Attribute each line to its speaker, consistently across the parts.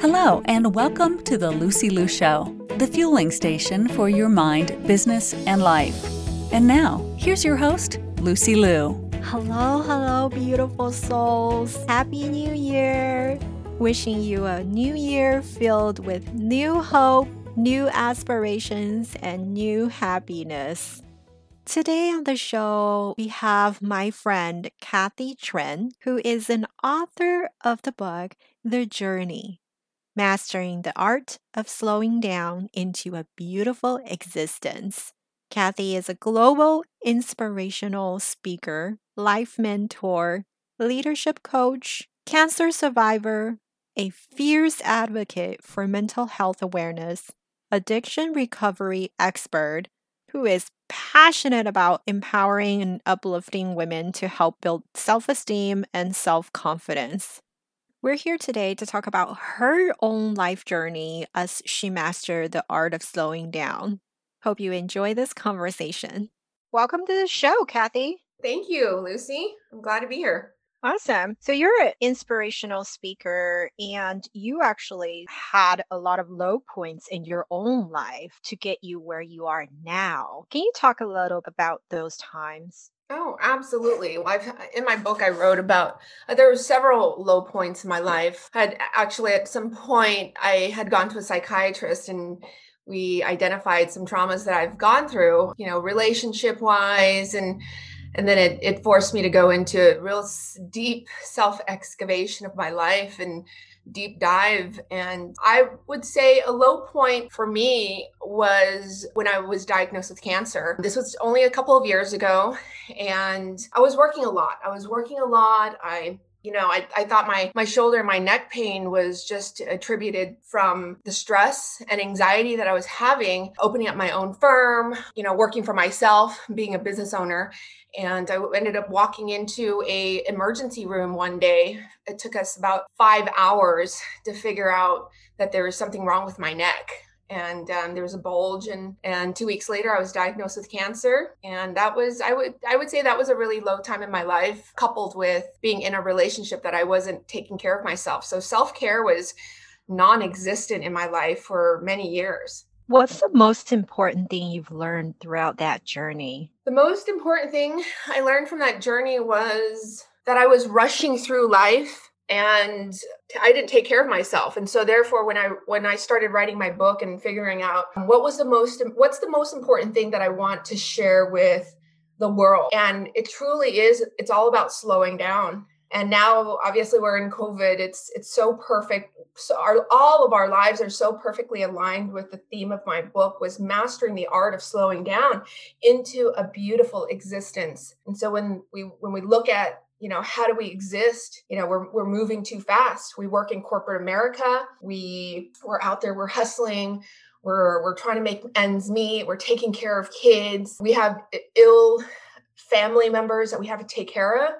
Speaker 1: Hello, and welcome to the Lucy Liu Show, the fueling station for your mind, business, and life. And now, here's your host, Lucy Liu.
Speaker 2: Hello, hello, beautiful souls. Happy New Year! Wishing you a new year filled with new hope, new aspirations, and new happiness. Today on the show, we have my friend Cathy Trinh, who is an author of the book The Journey Mastering the Art of Slowing Down into a Beautiful Existence. Cathy is a global inspirational speaker, life mentor, leadership coach, cancer survivor, a fierce advocate for mental health awareness, addiction recovery expert who is passionate about empowering and uplifting women to help build self esteem and self confidence. We're here today to talk about her own life journey as she mastered the art of slowing down. Hope you enjoy this conversation. Welcome to the show, Cathy.
Speaker 3: Thank you, Lucy. I'm glad to be here.
Speaker 2: Awesome. So, you're an inspirational speaker, and you actually had a lot of low points in your own life to get you where you are now. Can you talk a little about those times?
Speaker 3: Oh, absolutely. Well, I've, in my book, I wrote about uh, there were several low points in my life. had actually at some point I had gone to a psychiatrist and we identified some traumas that I've gone through, you know, relationship wise, and and then it it forced me to go into a real deep self excavation of my life and deep dive. And I would say a low point for me was when I was diagnosed with cancer. This was only a couple of years ago. And I was working a lot. I was working a lot. I you know I, I thought my my shoulder and my neck pain was just attributed from the stress and anxiety that i was having opening up my own firm you know working for myself being a business owner. And i ended up walking into a emergency room one day. It took us about five hours to figure out that there was something wrong with my neck and um, there was a bulge and and two weeks later i was diagnosed with cancer. And that was i would i would say that was a really low time in my life coupled with being in a relationship that i wasn't taking care of myself. So self-care was non-existent in my life for many years.
Speaker 2: What's the most important thing you've learned throughout that journey?
Speaker 3: The most important thing I learned from that journey was that I was rushing through life and I didn't take care of myself. And so therefore when I when I started writing my book and figuring out what was the most what's the most important thing that I want to share with the world. And it truly is it's all about slowing down. And now obviously we're in COVID. It's it's so perfect. So our all of our lives are so perfectly aligned with the theme of my book was mastering the art of slowing down into a beautiful existence. And so when we when we look at you know how do we exist? You know we're, we're moving too fast. We work in corporate america. We we're out there we're hustling. We're we're trying to make ends meet. We're taking care of kids. We have ill family members that we have to take care of.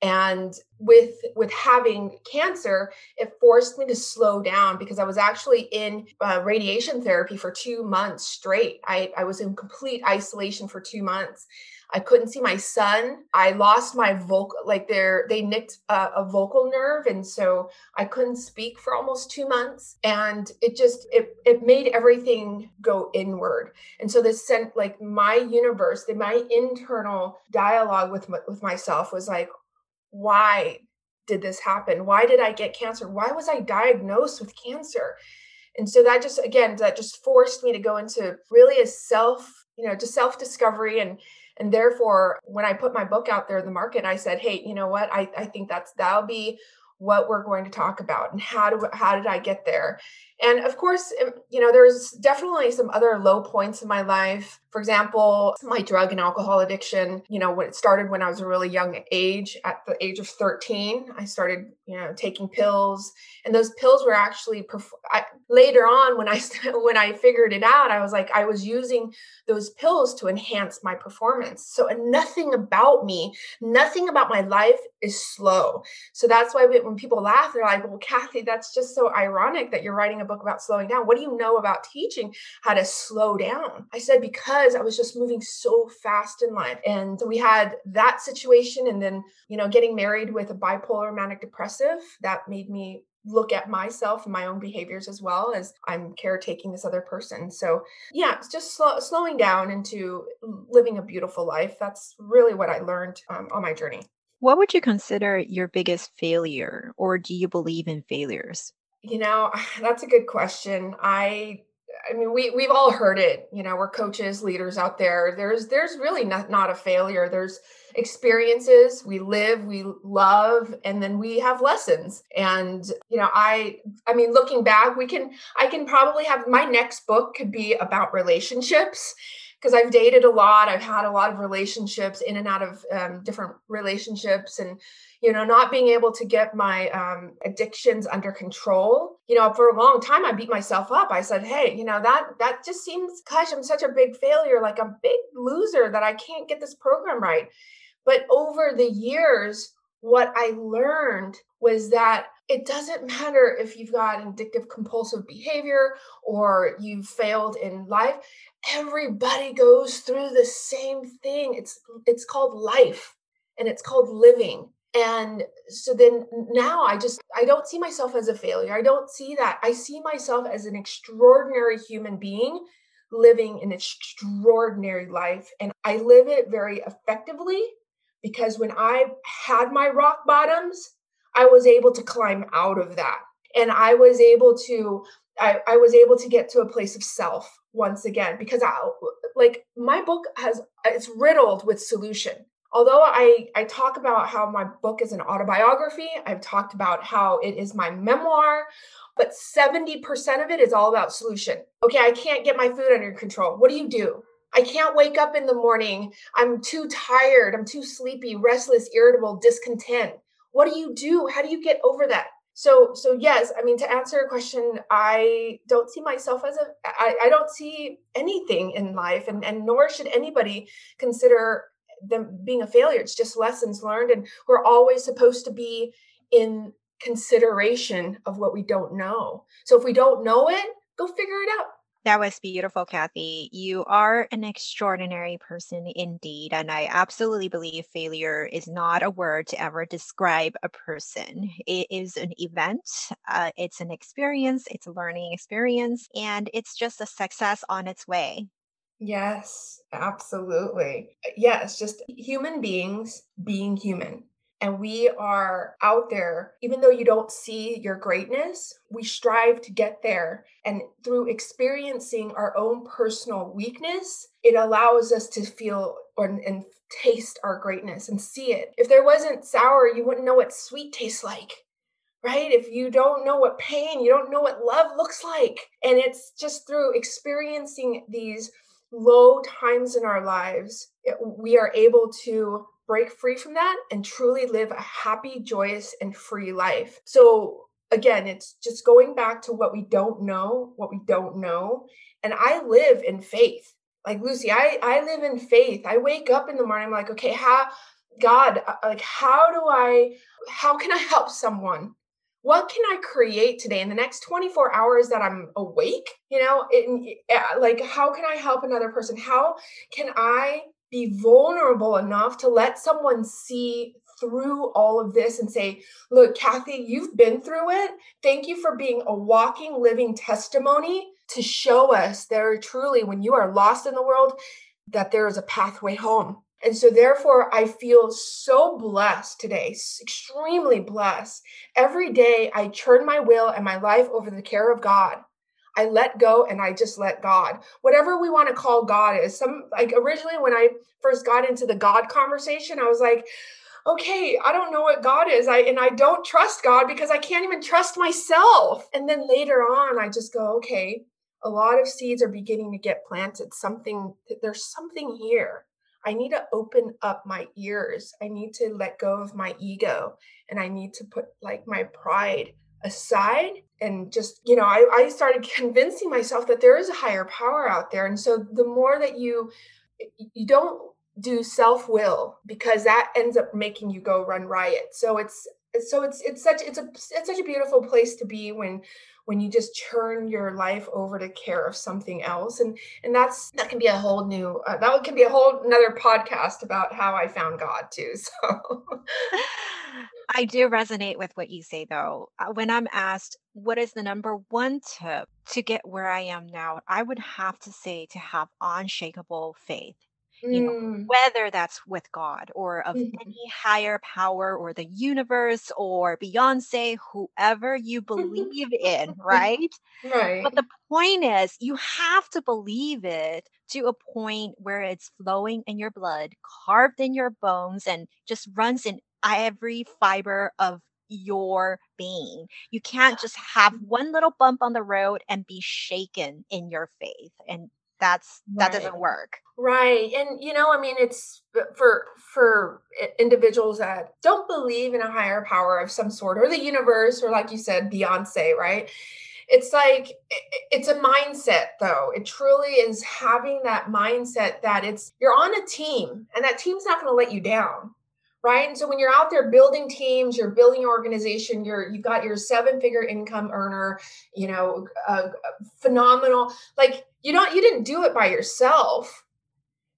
Speaker 3: And with with having cancer it forced me to slow down because i was actually in uh, radiation therapy for two months straight. I, I was in complete isolation for two months I couldn't see my son. I lost my vocal, like they're, they nicked a, a vocal nerve. And so I couldn't speak for almost two months. And it just, it, it made everything go inward. And so this sent like my universe, my internal dialogue with, with myself was like, why did this happen? Why did I get cancer? Why was I diagnosed with cancer? And so that just, again, that just forced me to go into really a self, you know, to self discovery and, and therefore, when I put my book out there in the market, I said, hey, you know what? I, I think that's that'll be what we're going to talk about and how do how did I get there? And of course, um, you know, there's definitely some other low points in my life. For example, my drug and alcohol addiction, you know, when it started when I was a really young age, at the age of 13, I started, you know, taking pills. And those pills were actually perf- I, later on when I when I figured it out, I was like I was using those pills to enhance my performance. So nothing about me, nothing about my life is slow. So that's why when people laugh, they're like, "Well, Cathy, that's just so ironic that you're writing a book about slowing down. What do you know about teaching how to slow down? I said, because I was just moving so fast in life. And so we had that situation. And then, you know, getting married with a bipolar manic depressive that made me look at myself and my own behaviors as well as I'm caretaking this other person. So, yeah, it's just slow, slowing down into living a beautiful life. That's really what I learned um, on my journey.
Speaker 2: What would you consider your biggest failure, or do you believe in failures?
Speaker 3: You know, that's a good question. I I mean, we we've all heard it. You know, we're coaches, leaders out there. There's there's really not not a failure. There's experiences we live, we love, and then we have lessons. And you know, I I mean, looking back, we can I can probably have my next book could be about relationships because I've dated a lot. I've had a lot of relationships in and out of um, different relationships, and you know, not being able to get my um, addictions under control. You know, for a long time, I beat myself up. I said, "Hey, you know that that just seems, gosh, I'm such a big failure, like a big loser that I can't get this program right." But over the years, what I learned was that it doesn't matter if you've got addictive compulsive behavior or you've failed in life everybody goes through the same thing it's it's called life and it's called living and so then now i just i don't see myself as a failure. I don't see that. I see myself as an extraordinary human being living an extraordinary life and i live it very effectively because when i had my rock bottoms i was able to climb out of that. And i was able to I, I was able to get to a place of self once again because I like my book has it's riddled with solution. Although I I talk about how my book is an autobiography, I've talked about how it is my memoir, but 70% of it is all about solution. Okay, I can't get my food under control. What do you do? I can't wake up in the morning. I'm too tired. I'm too sleepy, restless, irritable, discontent. What do you do? How do you get over that? so so yes i mean to answer your question i don't see myself as a i, I don't see anything in life and, and nor should anybody consider them being a failure it's just lessons learned and we're always supposed to be in consideration of what we don't know so if we don't know it go figure it out
Speaker 2: that was beautiful, Cathy. You are an extraordinary person indeed. And I absolutely believe failure is not a word to ever describe a person. It is an event, uh, it's an experience, it's a learning experience, and it's just a success on its way.
Speaker 3: Yes, absolutely. Yes, just human beings being human and we are out there, even though you don't see your greatness, we strive to get there. And through experiencing our own personal weakness, it allows us to feel or, and taste our greatness and see it. If there wasn't sour, you wouldn't know what sweet tastes like. Right? If you don't know what pain, you don't know what love looks like. And it's just through experiencing these low times in our lives, it, we are able to break free from that and truly live a happy, joyous, and free life. So, again, it's just going back to what we don't know, what we don't know. And I live in faith. Like Lucy, I, I live in faith. I wake up in the morning, I'm like, okay, how, God, uh, like, how do I, how can I help someone? What can I create today in the next 24 hours that I'm awake? You know, in, eh, like, how can I help another person? How can I be vulnerable enough to let someone see through all of this and say, Look, Cathy, you've been through it. Thank you for being a walking, living testimony to show us there truly, when you are lost in the world, that there is a pathway home. And so, therefore, I feel so blessed today, extremely blessed. Every day, I turn my will and my life over the care of God. I let go and I just let God. Whatever we want to call God is. Some like originally when I first got into the God conversation, I was like, okay, I don't know what God is. I and I don't trust God because I can't even trust myself. And then later on, I just go, okay, a lot of seeds are beginning to get planted. Something there's something here. I need to open up my ears. I need to let go of my ego and I need to put like my pride aside and just you know I, I started convincing myself that there is a higher power out there and so the more that you you don't do self-will because that ends up making you go run riot so it's so it's it's such it's a it's such a beautiful place to be when when you just turn your life over to care of something else and and that's that can be a whole new uh, that can be a whole another podcast about how i found god too so.
Speaker 2: I do resonate with what you say though. Uh, when i'm asked what is the number one tip to get where i am now? I would have to say to have unshakable faith you know,
Speaker 3: Mm,
Speaker 2: whether that's with God or of
Speaker 3: mhm.
Speaker 2: any higher power or the universe or Beyonce, whoever you believe in, right?
Speaker 3: right
Speaker 2: But the point is, you have to believe it to a point where it's flowing in your blood, carved in your bones, and just runs in every fiber of your being. You can't just have one little bump on the road and be shaken in your faith. And that's that
Speaker 3: right
Speaker 2: doesn't work.
Speaker 3: Right. And you know, I mean, it's for for individuals that don't believe in a higher power of some sort or the universe or like you said Beyonce, right? It's like it's a mindset though. It truly is having that mindset that it's you're on a team and that team's not going to let you down. Right. And so when you're out there building teams, you're building your organization, you're you've got your seven figure income earner, you know, uh, phenomenal. Like you don't you didn't do it by yourself.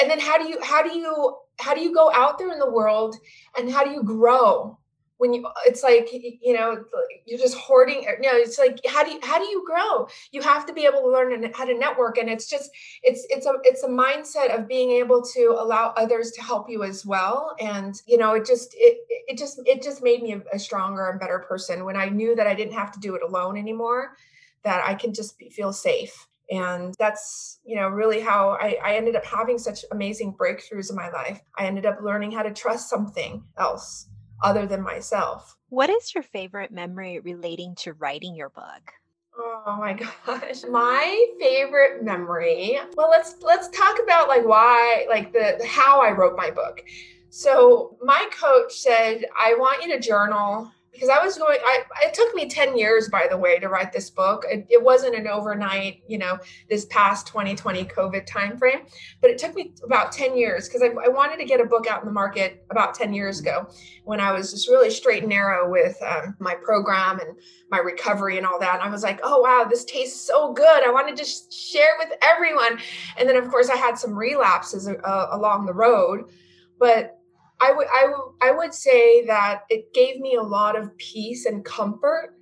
Speaker 3: And then how do you how do you how do you go out there in the world and how do you grow when you it's like you know you're just hoarding you know it's like how do you how do you grow? You have to be able to learn how to network. And it's just it's it's a it's a mindset of being able to allow others to help you as well. And you know it just it it just it just made me a, a stronger and better person when i knew that i didn't have to do it alone anymore that i can just be, feel safe and that's you know really how I, I ended up having such amazing breakthroughs in my life. I ended up learning how to trust something else other than myself.
Speaker 2: What is your favorite memory relating to writing your book?
Speaker 3: oh my gosh. My favorite memory well let's let's talk about like why like the the- how i wrote my book. So my coach said i want you to journal because i was going i it took me 10 years by the way to write this book. It, it wasn't an overnight you know this past 2020 covid timeframe but it took me about 10 years because I, I wanted to get a book out in the market about 10 years ago when i was just really straight and narrow with um, my program and my recovery and all that. And i was like oh wow this tastes so good. I wanted to share it with everyone. And then of course i had some relapses uh, along the road but I would I would would say that it gave me a lot of peace and comfort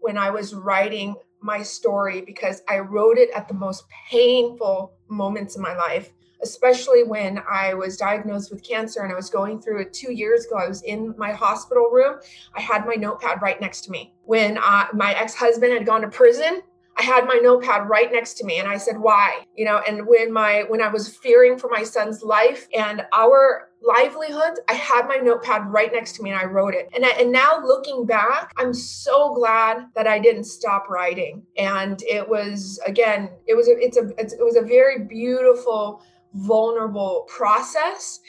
Speaker 3: when I was writing my story because I wrote it at the most painful moments in my life, especially when I was diagnosed with cancer and I was going through it 2 years ago. I was in my hospital room. I had my notepad right next to me. When uh, my ex-husband had gone to prison, I had my notepad right next to me and I said, why? You know, and when my when I was fearing for my son's life and our livelihood, I had my notepad right next to me and I wrote it. And, I, and now looking back, I'm so glad that I didn't stop writing. And it was again, it was a, it's a it's, it was a very beautiful, vulnerable process.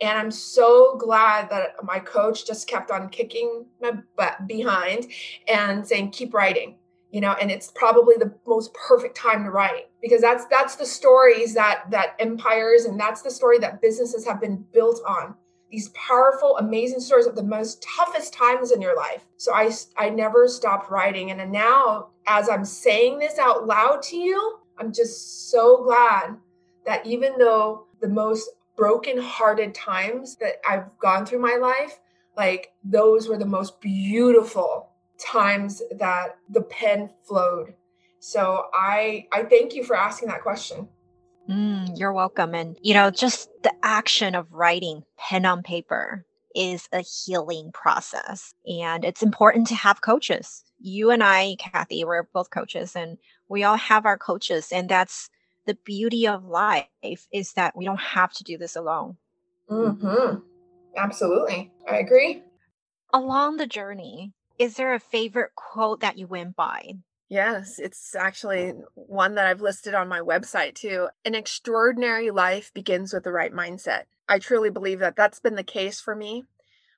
Speaker 3: And I'm so glad that my coach just kept on kicking my butt behind and saying, keep writing you know and it's probably the most perfect time to write because that's that's the stories that that empires and that's the story that businesses have been built on. These powerful amazing stories of the most toughest times in your life. So i i never stopped writing. And now as i'm saying this out loud to you i'm just so glad that even though the most broken hearted times that i've gone through my life like those were the most beautiful times that the pen flowed. So I I thank you for asking that question.
Speaker 2: Mm, you're welcome. And, you know, just the action of writing pen on paper is a healing process. And it's important to have coaches. You and I, Cathy, we're both coaches and we all have our coaches. And that's the beauty of life is that we don't have to do this alone.
Speaker 3: Mm-hmm. Absolutely. I agree.
Speaker 2: Along the journey, is there a favorite quote that you went by?
Speaker 3: Yes, it's actually oh. one that I've listed on my website too. An extraordinary life begins with the right mindset. I truly believe that that's been the case for me.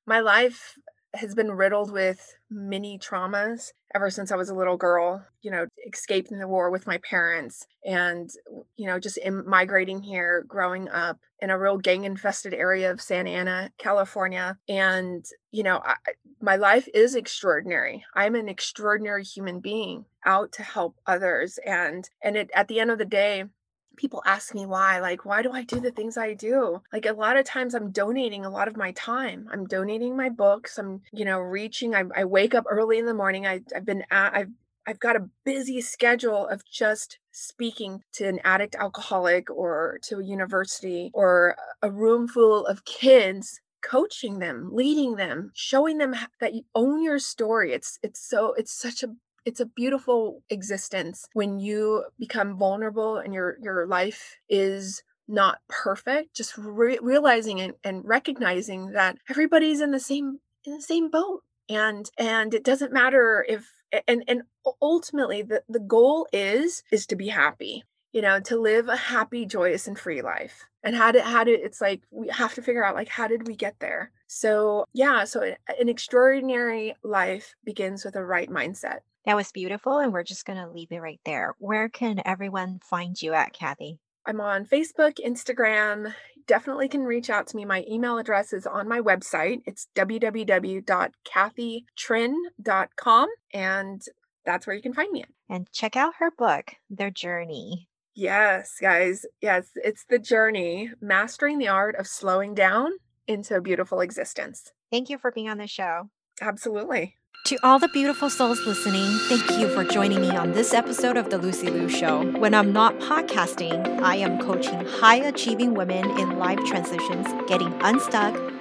Speaker 3: My life has been riddled with many traumas ever since I was a little girl, you know, escaping the war with my parents and, you know, just in, migrating here, growing up in a real gang infested area of Santa Ana, California. And, you know, I, my life is extraordinary. I'm an extraordinary human being out to help others. And, and it, at the end of the day, people ask me why like why do i do the things i do? Like a lot of times i'm donating a lot of my time. I'm donating my books i'm you know reaching i, I wake up early in the morning I, i've been at, i've I've got a busy schedule of just speaking to an addict alcoholic or to a university or a room full of kids coaching them leading them showing them that you own your story. It's it's so it's such a it's a beautiful existence when you become vulnerable and your your life is not perfect just re- realizing and, and recognizing that everybody's in the same in the same boat and and it doesn't matter if and and ultimately the, the goal is is to be happy you know to live a happy joyous and free life. And how did how did it's like we have to figure out like how did we get there? So yeah so an extraordinary life begins with a right mindset
Speaker 2: that was beautiful. And we're just going to leave it right there. Where can everyone find you at, Cathy?
Speaker 3: I'm on Facebook, Instagram. Definitely can reach out to me. My email address is on my website. It's www.kathytrin.com. And that's where you can find me.
Speaker 2: And check out her book, Their Journey.
Speaker 3: Yes, guys. Yes, it's the journey, mastering the art of slowing down into a beautiful existence.
Speaker 2: Thank you for being on the show.
Speaker 3: Absolutely.
Speaker 2: To all the beautiful souls listening, thank you for joining me on this episode of The Lucy Liu Show. When I'm not podcasting, I am coaching high achieving women in life transitions, getting unstuck